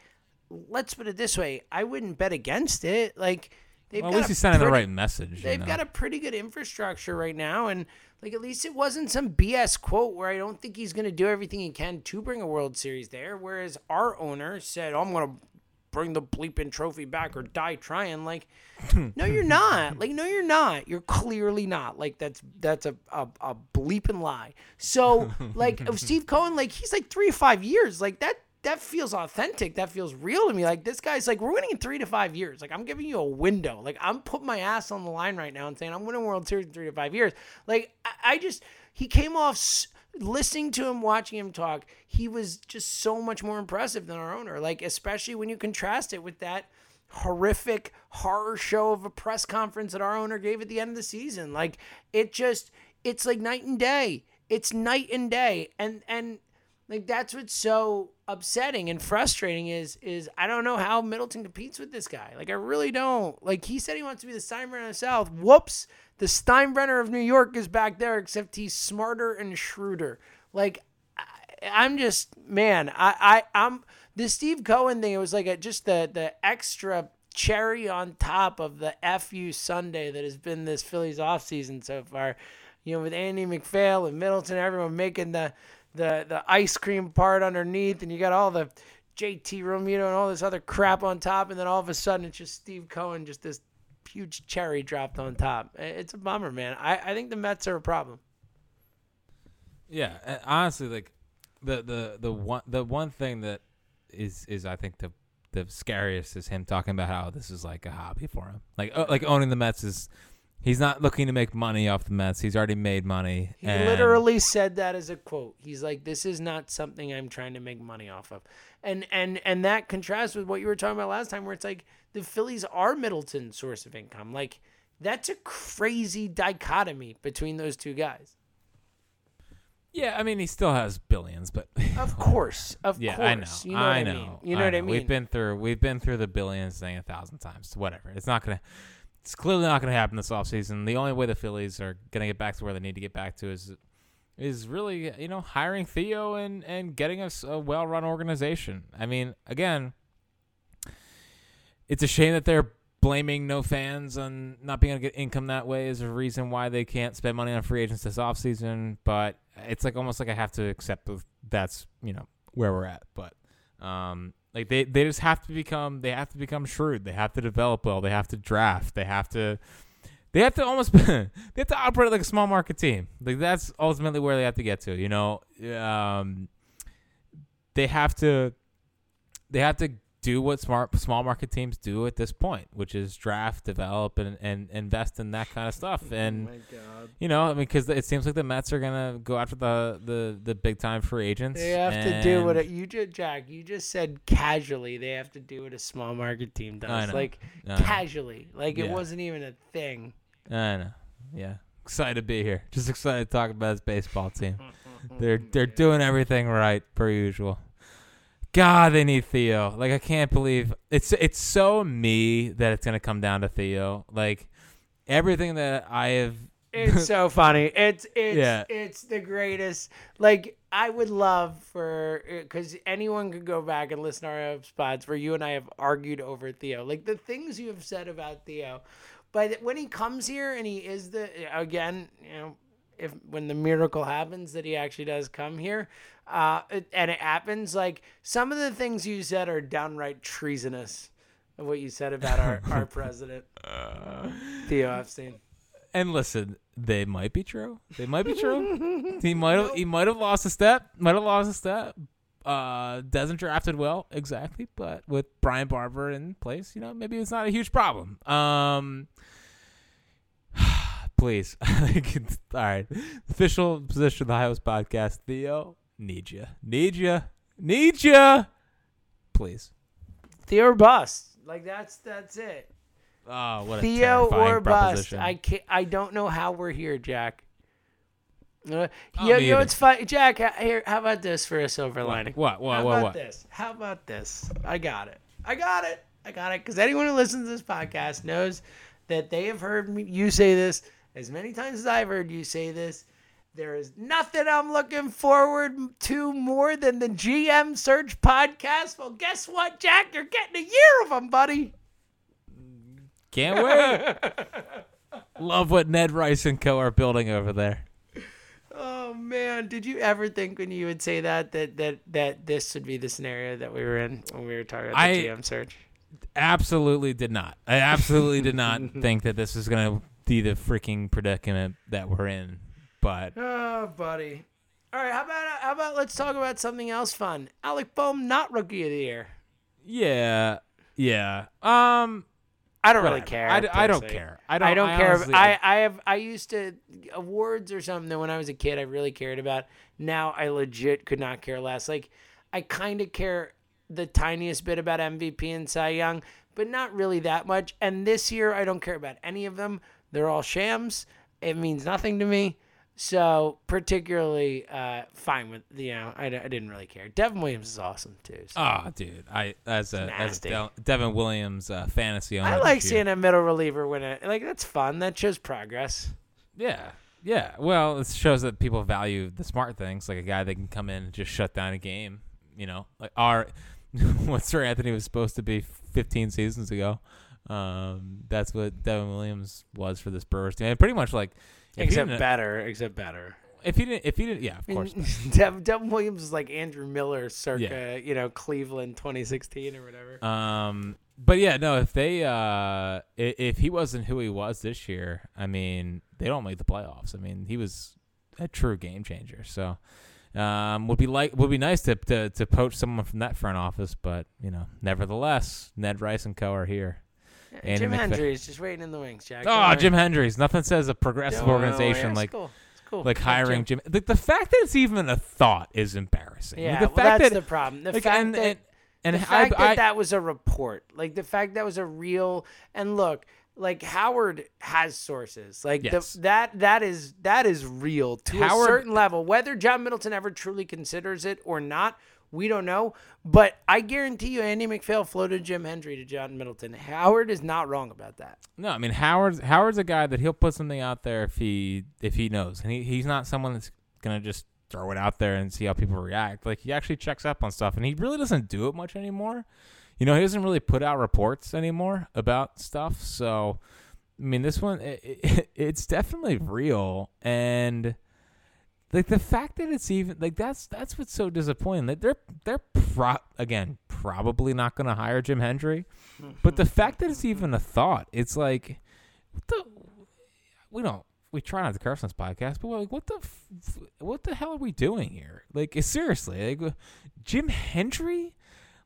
let's put it this way: I wouldn't bet against it. Like, they've well, at got least he's sending the right message. They've know? got a pretty good infrastructure right now, and like at least it wasn't some BS quote where I don't think he's going to do everything he can to bring a World Series there. Whereas our owner said, "I'm going to bring the bleeping trophy back or die trying." Like, [LAUGHS] no, you're not. Like, no, you're not. You're clearly not. Like, that's that's a a, a bleeping lie. So, like, of [LAUGHS] Steve Cohen, like he's like three or five years. Like that that feels authentic. That feels real to me. Like this guy's like, we're winning in three to five years. Like I'm giving you a window. Like I'm putting my ass on the line right now and saying I'm winning World Series in three to five years. Like I, I just he came off. s- Listening to him, watching him talk, he was just so much more impressive than our owner. Like, especially when you contrast it with that horrific horror show of a press conference that our owner gave at the end of the season. Like, it just, it's like night and day. It's night and day. And, and, like that's what's so upsetting and frustrating is is I don't know how Middleton competes with this guy. Like I really don't. Like he said he wants to be the Steinbrenner of the South. Whoops, the Steinbrenner of New York is back there, except he's smarter and shrewder. Like I, I'm just man, I, I I'm the Steve Cohen thing. It was like a, just the the extra cherry on top of the fu sundae that has been this Phillies offseason so far. You know, with Andy MacPhail and Middleton, everyone making the the the ice cream part underneath, and you got all the JT Realmuto and all this other crap on top, and then all of a sudden it's just Steve Cohen, just this huge cherry dropped on top. It's a bummer, man. I, I think the Mets are a problem. Yeah, honestly, like the the the one the one thing that is is I think the the scariest is him talking about how this is like a hobby for him. Like uh, like owning the Mets is he's not looking to make money off the Mets. He's already made money. He and- literally said that as a quote. He's like, "This is not something I'm trying to make money off of," and and and that contrasts with what you were talking about last time, where it's like the Phillies are Middleton's source of income. Like that's a crazy dichotomy between those two guys. Yeah, I mean he still has billions, but Of [LAUGHS] course, of yeah, course. I know. You know I what I mean? You know what I mean? We've been through we've been through the billions thing a thousand times. Whatever. It's not gonna. It's clearly not gonna happen this offseason. The only way the Phillies are gonna get back to where they need to get back to is is really you know hiring Theo and and getting us a well run organization. I mean, again, it's a shame that they're blaming no fans on not being able to get income that way is a reason why they can't spend money on free agents this offseason. But it's like almost like I have to accept that's you know where we're at. But um, like they they just have to become they have to become shrewd. They have to develop well. They have to draft. They have to. They have to almost [LAUGHS] they have to operate like a small market team. Like that's ultimately where they have to get to. You know, um, they have to they have to do what smart small market teams do at this point, which is draft, develop, and, and invest in that kind of stuff. [LAUGHS] Oh and you know, I mean, because it seems like the Mets are gonna go after the the, the big time free agents. They have to do what it, you just Jack. You just said casually. They have to do what a small market team does. Like casually. Like it wasn't even a thing. I know. Yeah. Excited to be here. Just excited to talk about this baseball team. [LAUGHS] they're they're doing everything right per usual. God, they need Theo. Like I can't believe it's it's so me that it's gonna come down to Theo. Like everything that I have It's so [LAUGHS] funny. It's it's Yeah. it's the greatest. Like I would love for uh, because anyone could go back and listen to our spots where you and I have argued over Theo. Like the things you have said about Theo, but when he comes here and he is the again, you know, if when the miracle happens that he actually does come here, uh, it, and it happens, like some of the things you said are downright treasonous. Of what you said about our [LAUGHS] our president, Theo Epstein. and listen, they might be true. They might be true. [LAUGHS] he might have he might have lost a step. Might have lost a step. Uh, doesn't drafted well exactly, but with Brian Barber in place, you know, maybe it's not a huge problem. Um, please, [LAUGHS] all right. Official position of the High Hopes podcast. Theo, need you, need you, need you. Please. Theo or bust. Like that's that's it. Oh, what a Theo or bust. I can't, I don't know how we're here, Jack. Uh, Oh, yo, me yo, it's fun. Jack, here, how about this for a silver lining? What? What? How What? about What? this? How about this? I got it. I got it. I got it. Because anyone who listens to this podcast knows that they have heard me, you say this as many times as I've heard you say this. There is nothing I'm looking forward to more than the GM Search podcast. Well, guess what, Jack? You're getting a year of them, buddy. Can't wait. [LAUGHS] Love what Ned Rice and Co are building over there. Oh man, did you ever think when you would say that that that that this would be the scenario that we were in when we were talking about the I- GM search? Absolutely did not. I absolutely did not [LAUGHS] think that this was gonna be the the freaking predicament that we're in. But Oh, buddy. All right, how about how about let's talk about something else fun. Alec Bohm not rookie of the year. yeah, yeah. Um, I don't really care. I, d- I don't care. I don't. I don't care. honestly- I, I have I used to awards or something that when I was a kid I really cared about. Now I legit could not care less. Like I kind of care the tiniest bit about MVP and Cy Young, but not really that much. And this year I don't care about any of them. They're all shams. It means nothing to me. So particularly uh, fine with you know I, I didn't really care. Devin Williams is awesome too. So. Oh, dude. I as a as a. Devin Williams uh, fantasy owner. I like seeing a middle reliever win it. Like that's fun. That shows progress. Yeah. Yeah. Well, it shows that people value the smart things, like a guy that can come in and just shut down a game. You know, like our [LAUGHS] what Seranthony was supposed to be 15 seasons ago. Um, that's what Devin Williams was for this Brewers team. And pretty much like, Except better. Except better. if he didn't, if he didn't, yeah, of course. [LAUGHS] Dev, Devin Williams is like Andrew Miller circa, Yeah. you know, Cleveland 2016 or whatever. Um, but yeah, no. If they, uh, i- if he wasn't who he was this year, I mean, they don't make the playoffs. I mean, he was a true game changer. So, um, would be like would be nice to to to poach someone from that front office, but you know, nevertheless, Ned Rice and Co are here. Andy Jim Hendry is just waiting in the wings, Jack. Oh, Jim Hendry's. Nothing says a progressive organization like cool. It's cool. like Like hiring Jim. The, the fact that it's even a thought is embarrassing. Yeah, the well, fact that's that the problem. The like, fact and, that and, and the I- fact that I- that was a report, like the fact that was a real, and look, like Howard has sources, like Yes. the, that that is that is real to Howard- a certain level. Whether John Middleton ever truly considers it or not, we don't know. But I guarantee you, Andy MacPhail floated Jim Hendry to John Middleton. Howard is not wrong about that. No, I mean Howard's Howard's a guy that he'll put something out there if he if he knows, and he, he's not someone that's gonna just throw it out there and see how people react. Like he actually checks up on stuff, and he really doesn't do it much anymore. You know, he doesn't really put out reports anymore about stuff. So, I mean, this one it, it, [LAUGHS] it's definitely real, and like the fact that it's even like that's that's what's so disappointing. That they're they're pro again probably not going to hire Jim Hendry, but the fact that it's even a thought, it's like what the we don't we try not to curse on this podcast, but like what the f- what the hell are we doing here? Like seriously, like Jim Hendry,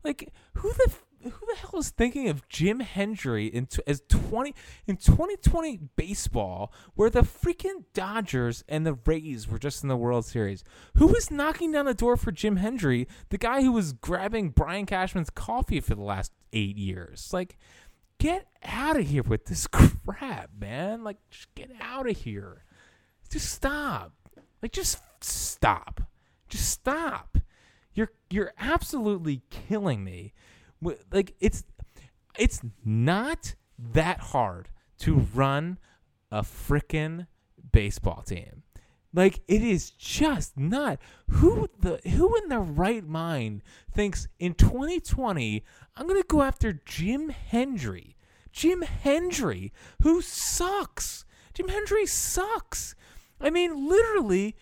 like who the who the hell is thinking of Jim Hendry in t- as 20 in 2020 baseball where the freaking Dodgers and the Rays were just in the World Series? Who was knocking down the door for Jim Hendry, the guy who was grabbing Brian Cashman's coffee for the last 8 years? Like get out of here with this [LAUGHS] crap, man. Like just get out of here. Just stop. Like just stop. Just stop. You're you're absolutely killing me. Like it's it's not that hard to run a frickin' baseball team. Like it is just not. Who the who in their right mind thinks in 2020 I'm gonna go after Jim Hendry? Jim Hendry, who sucks. Jim Hendry sucks. I mean, literally,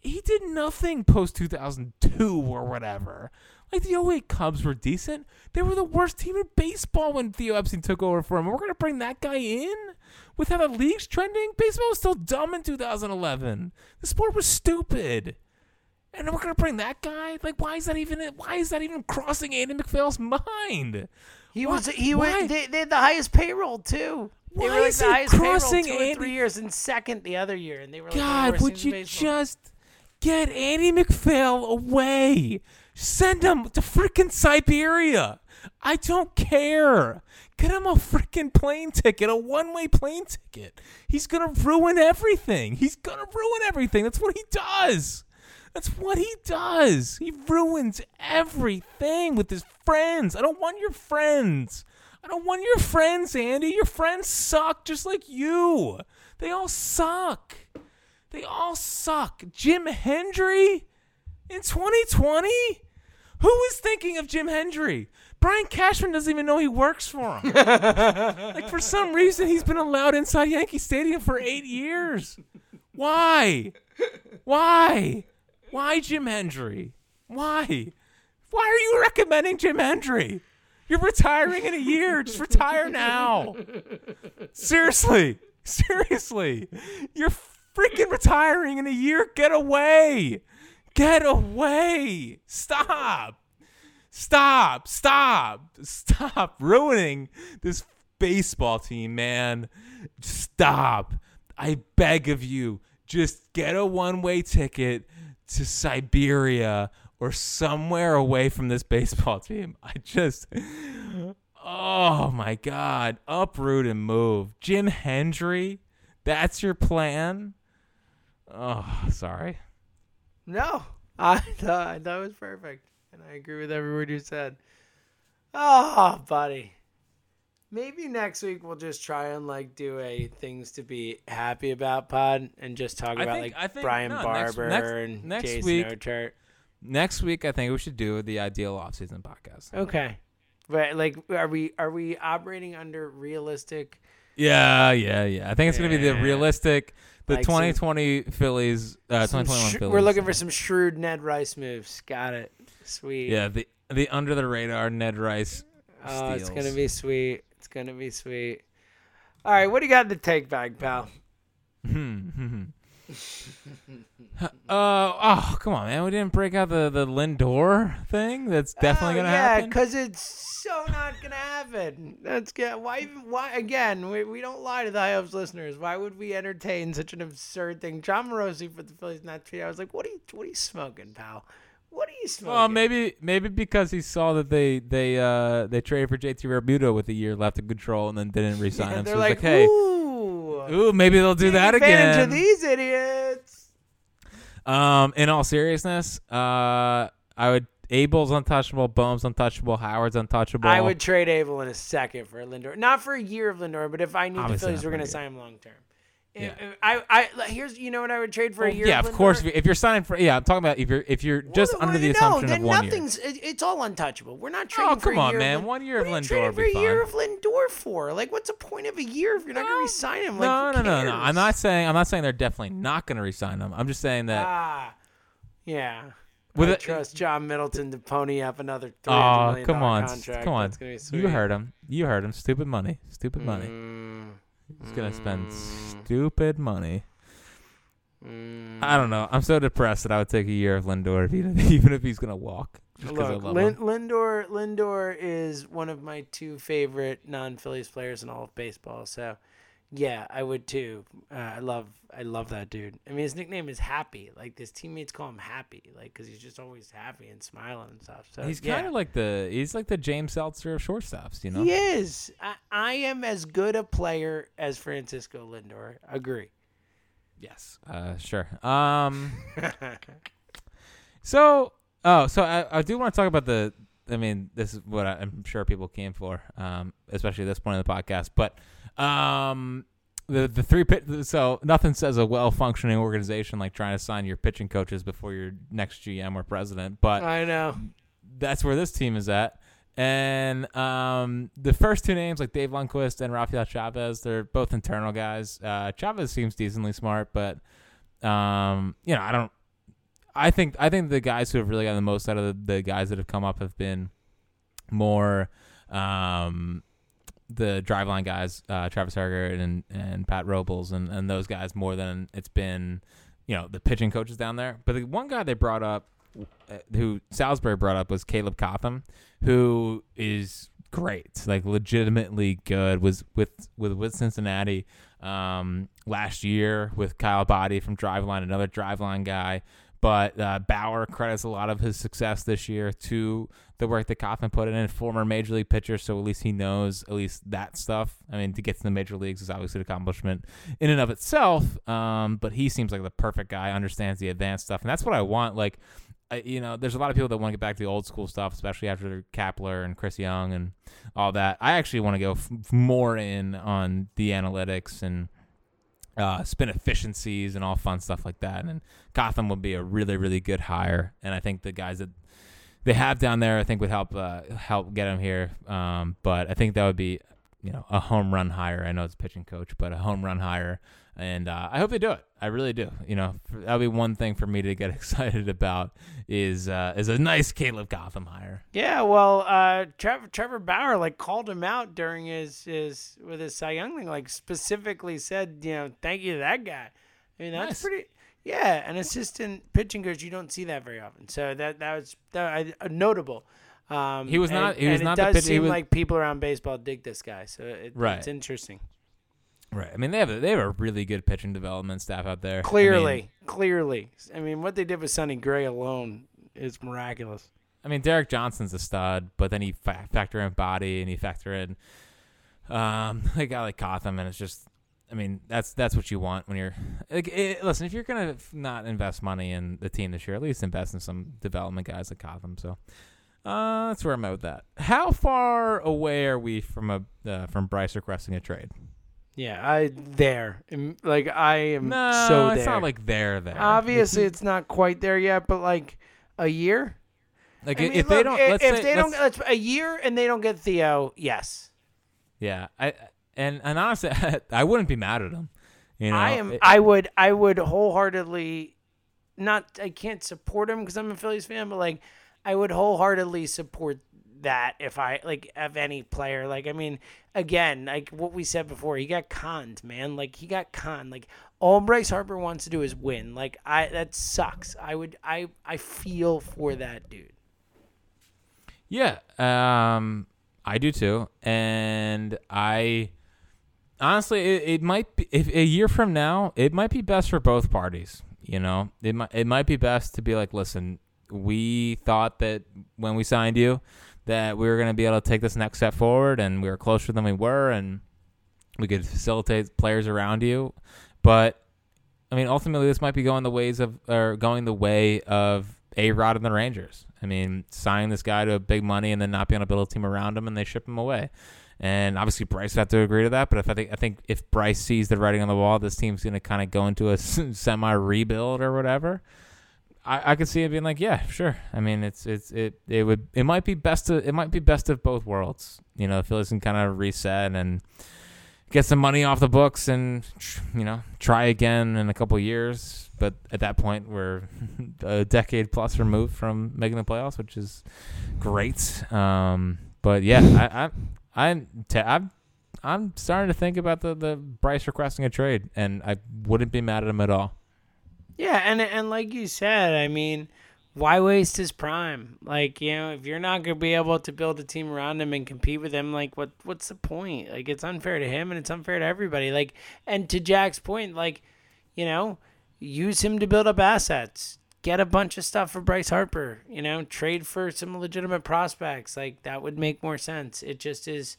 he did nothing post 2002 or whatever. Like the 08 Cubs were decent. They were the worst team in baseball when Theo Epstein took over for him. We're gonna bring that guy in with how the league's trending. Baseball was still dumb in 2011. The sport was stupid. And we're gonna bring that guy. Like, why is that even? Why is that even crossing Andy MacPhail's mind? He Why- was he why? was they, they had the highest payroll too. They Why were like is the highest crossing payroll two or Andy- three years and second the other year, and they were like God, would you baseball. just get Andy MacPhail away? Send him to freaking Siberia. I don't care. Get him a freaking plane ticket, a one way plane ticket. He's going to ruin everything. He's going to ruin everything. That's what he does. That's what he does. He ruins everything with his friends. I don't want your friends. I don't want your friends, Andy. Your friends suck just like you. They all suck. They all suck. Jim Hendry in 2020? Who is thinking of Jim Hendry? Brian Cashman doesn't even know he works for him. [LAUGHS] like for some reason he's been allowed inside Yankee Stadium for 8 years. Why? Why? Why Jim Hendry? Why? Why are you recommending Jim Hendry? You're retiring in a year. Just retire now. Seriously. Seriously. You're freaking retiring in a year. Get away. Get away. Stop. Stop. Stop. Stop [LAUGHS] ruining this baseball team, man. Stop. I beg of you. Just get a one way ticket to Siberia or somewhere away from this baseball [LAUGHS] team. I just. Oh my God. Uproot and move. Jim Hendry? That's your plan? Oh, sorry. No, [LAUGHS] I thought I thought it was perfect, and I agree with every word you said. Oh, buddy. Maybe next week we'll just try and like do a things to be happy about pod and just talk I about think- like I think- Brian no, next- Barber next- and next Jason week- Ochart. Next week, I think we should do the ideal offseason podcast. Okay, but like, are we are we operating under realistic? Yeah, yeah, yeah. I think it's going to be the Yeah. realistic, the Like some- 2020 Phillies, uh, some 2021 sh- Phillies. we're looking for some shrewd Ned Rice moves. Got it. Sweet. Yeah, the the under the radar Ned Rice. Oh, it's gonna steals. be sweet. It's gonna be sweet. All right, what do you got in the take bag, pal? Hmm, hmm, hmm. [LAUGHS] Uh, oh, come on, man. We didn't break out the, the Lindor thing. That's definitely Oh, going to yeah, happen. Yeah, because it's so not gonna happen. That's good. Why? Why again? We, we don't lie to the Hopes listeners. Why would we entertain such an absurd thing? Jon Morosi for the Phillies not tweet. I was like, what are you? What are you smoking, pal? What are you smoking? Well, maybe maybe because he saw that they they uh they traded for JT Realmuto with a year left in control and then didn't re-sign [LAUGHS] And him. they're so like, it's like, hey, ooh, ooh, maybe they'll do take that advantage again. of these idiots. Um, in all seriousness, uh, I would Abel's untouchable, Bohm's untouchable, Howard's untouchable. I would trade Abel in a second for Lindor. Not for a year of Lindor, but if I knew the Obviously Phillies not were going to sign him long term. If- Yeah. if I, I, here's, you know what I would trade for a year? yeah, of, course. If, you're signing for, yeah, I'm talking about if you're if you're just Well, under the assumption then of one year. nothing's, It, it's all untouchable. We're not trading Oh, for come a on, year. man. One year what of are you Lindor trading for a year of Lindor for? Like, what's the point of a year if you're not going to resign him? Like, no, no, no, no. I'm not saying I'm not saying they're definitely not going to resign him. I'm just saying that. Ah, yeah. With I trust John Middleton to pony up another three oh, hundred million come on, contract. come on. That's gonna be sweet. You heard him. You heard him. Stupid money. Stupid money. Mm, He's gonna spend mm, stupid money. mm. I don't know. I'm so depressed that I would take a year of Lindor if even, [LAUGHS] even if he's gonna walk. Just 'cause I Look, Lin- Lindor Lindor is one of my two favorite non-Phillies players in all of baseball. So, yeah, I would too. Uh, I love I love that dude. I mean, his nickname is Happy. Like his teammates call him Happy, like because he's just always happy and smiling and stuff. So He's yeah. kind of like the he's like the James Seltzer of shortstops, you know. He is. I, I am as good a player as Francisco Lindor. Agree. Yes. Uh, sure. Um. [LAUGHS] so, oh, so I, I do want to talk about the. I mean, this is what I'm sure people came for, um, especially at this point in the podcast. But, um, the the three pit. So nothing says a well functioning organization like trying to sign your pitching coaches before your next GM or president. But I know. that's where this team is at. And um, the first two names, like Dave Lundquist and Rafael Chaves, they're both internal guys. Uh, Chaves seems decently smart, but um, you know, I don't. I think I think the guys who have really gotten the most out of the, the guys that have come up have been more um, the Driveline guys, uh, Travis Harger and and Pat Robles, and and those guys more than it's been, you know, the pitching coaches down there. But the one guy they brought up uh, who Salisbury brought up was Caleb Cotham, who is great, like legitimately good. Was with with with Cincinnati um, last year with Kyle Boddy from Driveline, another Driveline guy. But uh, Bauer credits a lot of his success this year to the work that Cotham put in. Former major league pitcher, so at least he knows at least that stuff. I mean, to get to the major leagues is obviously an accomplishment in and of itself. Um, but he seems like the perfect guy, understands the advanced stuff, and that's what I want. Like, I, you know, there's a lot of people that want to get back to the old school stuff, especially after Kapler and Chris Young and all that. I actually want to go f- more in on the analytics and uh, spin efficiencies and all fun stuff like that. And Cotham would be a really, really good hire. And I think the guys that they have down there, I think would help uh, help get them here. Um, but I think that would be, you know, a home run hire. I know it's a pitching coach, but a home run hire. And uh, I hope they do it. I really do. You know, that'll be one thing for me to get [LAUGHS] excited about is uh, is a nice Caleb Cotham hire. Yeah, well, uh, Trevor Trevor Bauer like called him out during his his with his Cy Young thing, like specifically said, you know, thank you to that guy. I mean, that's Nice. pretty. Yeah, an assistant pitching coach, you don't see that very often. So that that was that, uh, notable. Um, He was and- not- he was and not It does pitch- seem was- like people around baseball dig this guy, so it, Right. it's interesting. Right. I mean, they have a, they have a really good pitching development staff out there. I mean, Clearly, clearly. I mean, what they did with Sonny Gray alone is miraculous. I mean, Derek Johnson's a stud, but then he fa- factor in Boddy and he factor in um, [LAUGHS] a guy like Cotham, and it's just, I mean, that's that's what you want when you're like. It, listen, if you're gonna not invest money in the team this year, at least invest in some development guys like Cotham. So uh, that's where I'm at with that. How far away are we from a uh, from Bryce requesting a trade? Yeah, I there. Like I am No, so it's not like they're there. Obviously, it's not quite there yet, but like a year. like I if mean, they look, don't, i- let's if say, they don't, a year and they don't get Theo, yes, yeah, I and and honestly, [LAUGHS] I wouldn't be mad at him. You know, I am. It- I would. I would wholeheartedly, not. I can't support him because I'm a Phillies fan, but like, I would wholeheartedly support that if I like of any player. Like, I mean, again, like what we said before, he got conned, man. Like he got conned. Like all Bryce Harper wants to do is win. Like I, that sucks. I would. I. I feel for that dude. Yeah, um, I do too, and I honestly, it, it might be if a year from now, it might be best for both parties. You know, it might it might be best to be like, listen, we thought that when we signed you, that we were going to be able to take this next step forward, and we were closer than we were, and we could facilitate players around you, but. I mean, ultimately, this might be going the ways of, or going the way of A Rod and the Rangers. I mean, signing this guy to a big money and then not being able to build a team around him, and they ship him away. And obviously, Bryce would have to agree to that. But if I think, I think if Bryce sees the writing on the wall, this team's going to kind of go into a [LAUGHS] semi rebuild or whatever. I, I could see it being like, yeah, sure. I mean, it's it's it it would it might be best to it might be best of both worlds. You know, Phillies can kind of reset and get some money off the books and you know try again in a couple years. But at that point, we're [LAUGHS] a decade plus removed from making the playoffs, which is great. Um, but yeah, I, I, I'm, t- I'm, I'm starting to think about the the Bryce requesting a trade, and I wouldn't be mad at him at all. Yeah, and and like you said, I mean, why waste his prime? Like, you know, if you're not gonna be able to build a team around him and compete with him, like, what what's the point? Like, it's unfair to him and it's unfair to everybody. Like, and to Jack's point, like, you know, use him to build up assets. Get a bunch of stuff for Bryce Harper. You know, trade for some legitimate prospects. Like that would make more sense. It just is.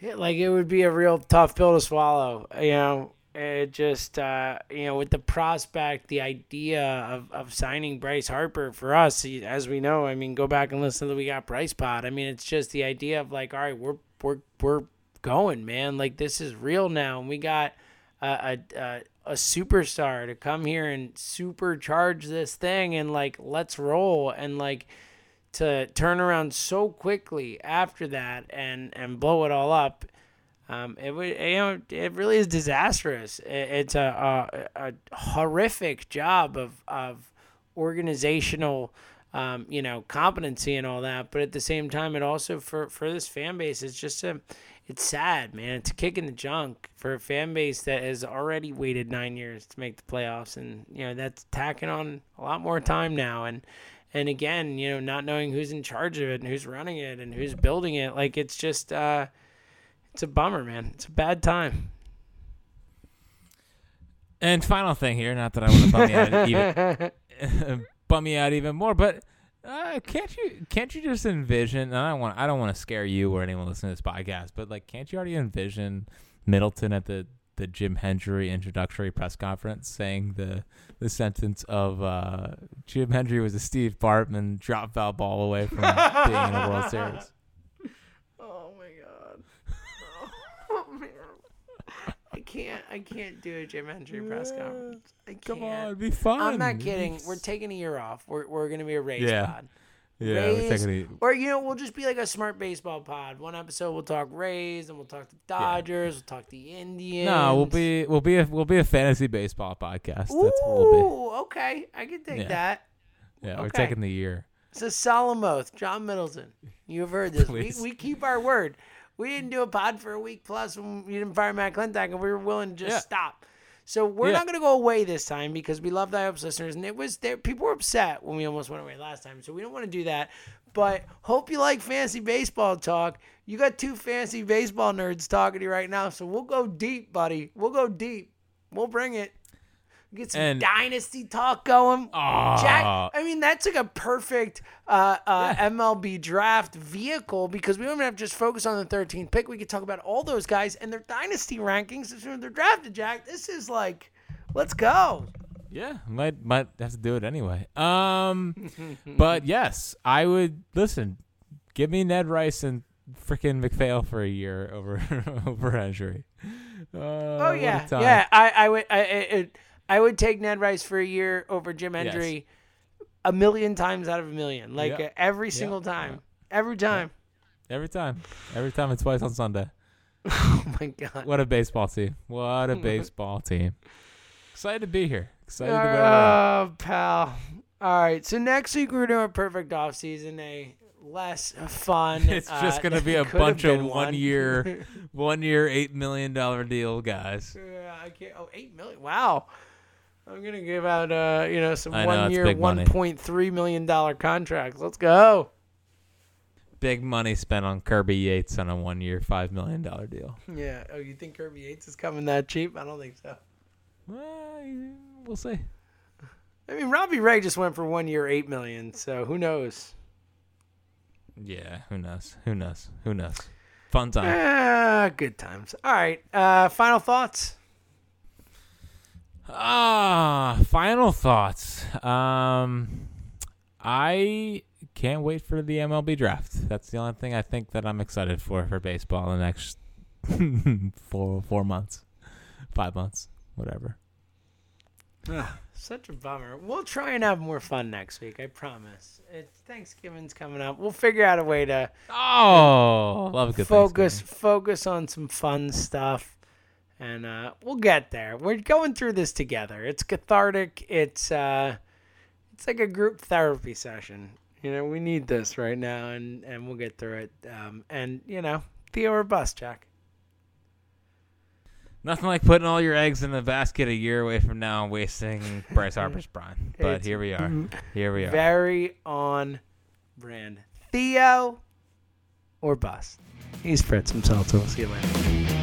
Like it would be a real tough pill to swallow. You know, it just uh, you know with the prospect the idea of, of signing bryce harper for us as we know i mean go back and listen to the we got bryce pod i mean it's just the idea of like all right we're we're we're going man like this is real now and we got a, a, a superstar to come here and supercharge this thing and like let's roll and like to turn around so quickly after that and and blow it all up um, it would, you know, it really is disastrous. It, it's a, a, a horrific job of of organizational, um, you know, competency and all that. But at the same time, it also for for this fan base, it's just a, it's sad, man. It's a kick in the junk for a fan base that has already waited nine years to make the playoffs, and you know that's tacking on a lot more time now. And and again, you know, not knowing who's in charge of it and who's running it and who's building it, like it's just. Uh, it's a bummer, man. It's a bad time. And final thing here, not that I want to bum you out [LAUGHS] even [LAUGHS] bum you out even more, but uh, can't you can't you just envision? And I don't want I don't want to scare you or anyone listening to this podcast, but like, can't you already envision Middleton at the the Jim Hendry introductory press conference saying the the sentence of uh, Jim Hendry was a Steve Bartman drop foul ball away from being in a World [LAUGHS] Series. Can't. I can't do a Jim Hendry press conference. I can't. Come on, be fun. I'm not kidding. We're taking a year off. We're we're gonna be a Rays Yeah. pod. Yeah, Rays, we're taking it. or you know, we'll just be like a smart baseball pod. One episode we'll talk Rays, and we'll talk the Dodgers. We'll talk the Indians. No, we'll be we'll be a we'll be a fantasy baseball podcast. Ooh, That's what we'll be. okay. I can take Yeah. that. Yeah, we're taking the year. It's a solemn oath. John Middleton. You've heard this. We, we keep our word. We didn't do a pod for a week plus when you didn't fire Matt Klentak, and we were willing to just Yeah. stop. So we're Yeah. not going to go away this time because we love the Hopes listeners, and it was there. People were upset when we almost went away last time, so we don't want to do that. But hope you like fancy baseball talk. You got two fancy baseball nerds talking to you right now, so we'll go deep, buddy. We'll go deep. We'll bring it. Get some And- dynasty talk going. Aw. Jack, I mean, that's like a perfect uh, uh, MLB draft vehicle because we don't even have to just focus on the 13th pick. We could talk about all those guys and their dynasty rankings as soon as they're drafted, Jack. This is like, let's go. Yeah, might might have to do it anyway. Um, [LAUGHS] but yes, I would listen. Give me Ned Rice and freaking MacPhail for a year over [LAUGHS] over Hendry. Uh, Oh, yeah. Yeah, I, I would I, I, it, I would take Ned Rice for a year over Jim Yes. A million times out of a million. Like Yeah. uh, every single time. Every time. Every time, every time it's twice on Sunday. [LAUGHS] Oh, my God. What a baseball team! What a [LAUGHS] baseball team! Excited to be here. Excited to be around. Oh, pal. All right. So next week we're doing a perfect off season, a less fun. [LAUGHS] It's just uh, gonna be a bunch of been one year, one year, eight million dollar deal guys. Yeah, I can't. Oh, eight million. Wow. I'm gonna give out, uh, you know, some I know, one it's year, big one point three million dollar contracts. Let's go. Big money spent on Kirby Yates on a one year, five million dollar deal. [LAUGHS] Yeah. Oh, you think Kirby Yates is coming that cheap? I don't think so. Well, we'll see. I mean, Robbie Ray just went for one year, eight million. So who knows? Yeah, who knows? Who knows? Who knows? Fun time. Ah, good times. All right. Uh, final thoughts. Ah, final thoughts. Um, I can't wait for the MLB draft. That's the only thing I think that I'm excited for for baseball in the next [LAUGHS] four four months, five months, whatever. Such a bummer. We'll try and have more fun next week. I promise. It's Thanksgiving's coming up. We'll figure out a way to Oh, love a good focus focus on some fun stuff, and uh, we'll get there. We're going through this together. It's cathartic. It's uh, it's like a group therapy session. You know, we need this right now, and and we'll get through it. Um, and you know, Theo or bust, Jack. Nothing like putting all your eggs in the basket a year away from now and wasting Bryce [LAUGHS] Harper's prime. But It's here we are. Here we are. Very on brand. Theo or bust. He's Fritz himself, so we'll see you later.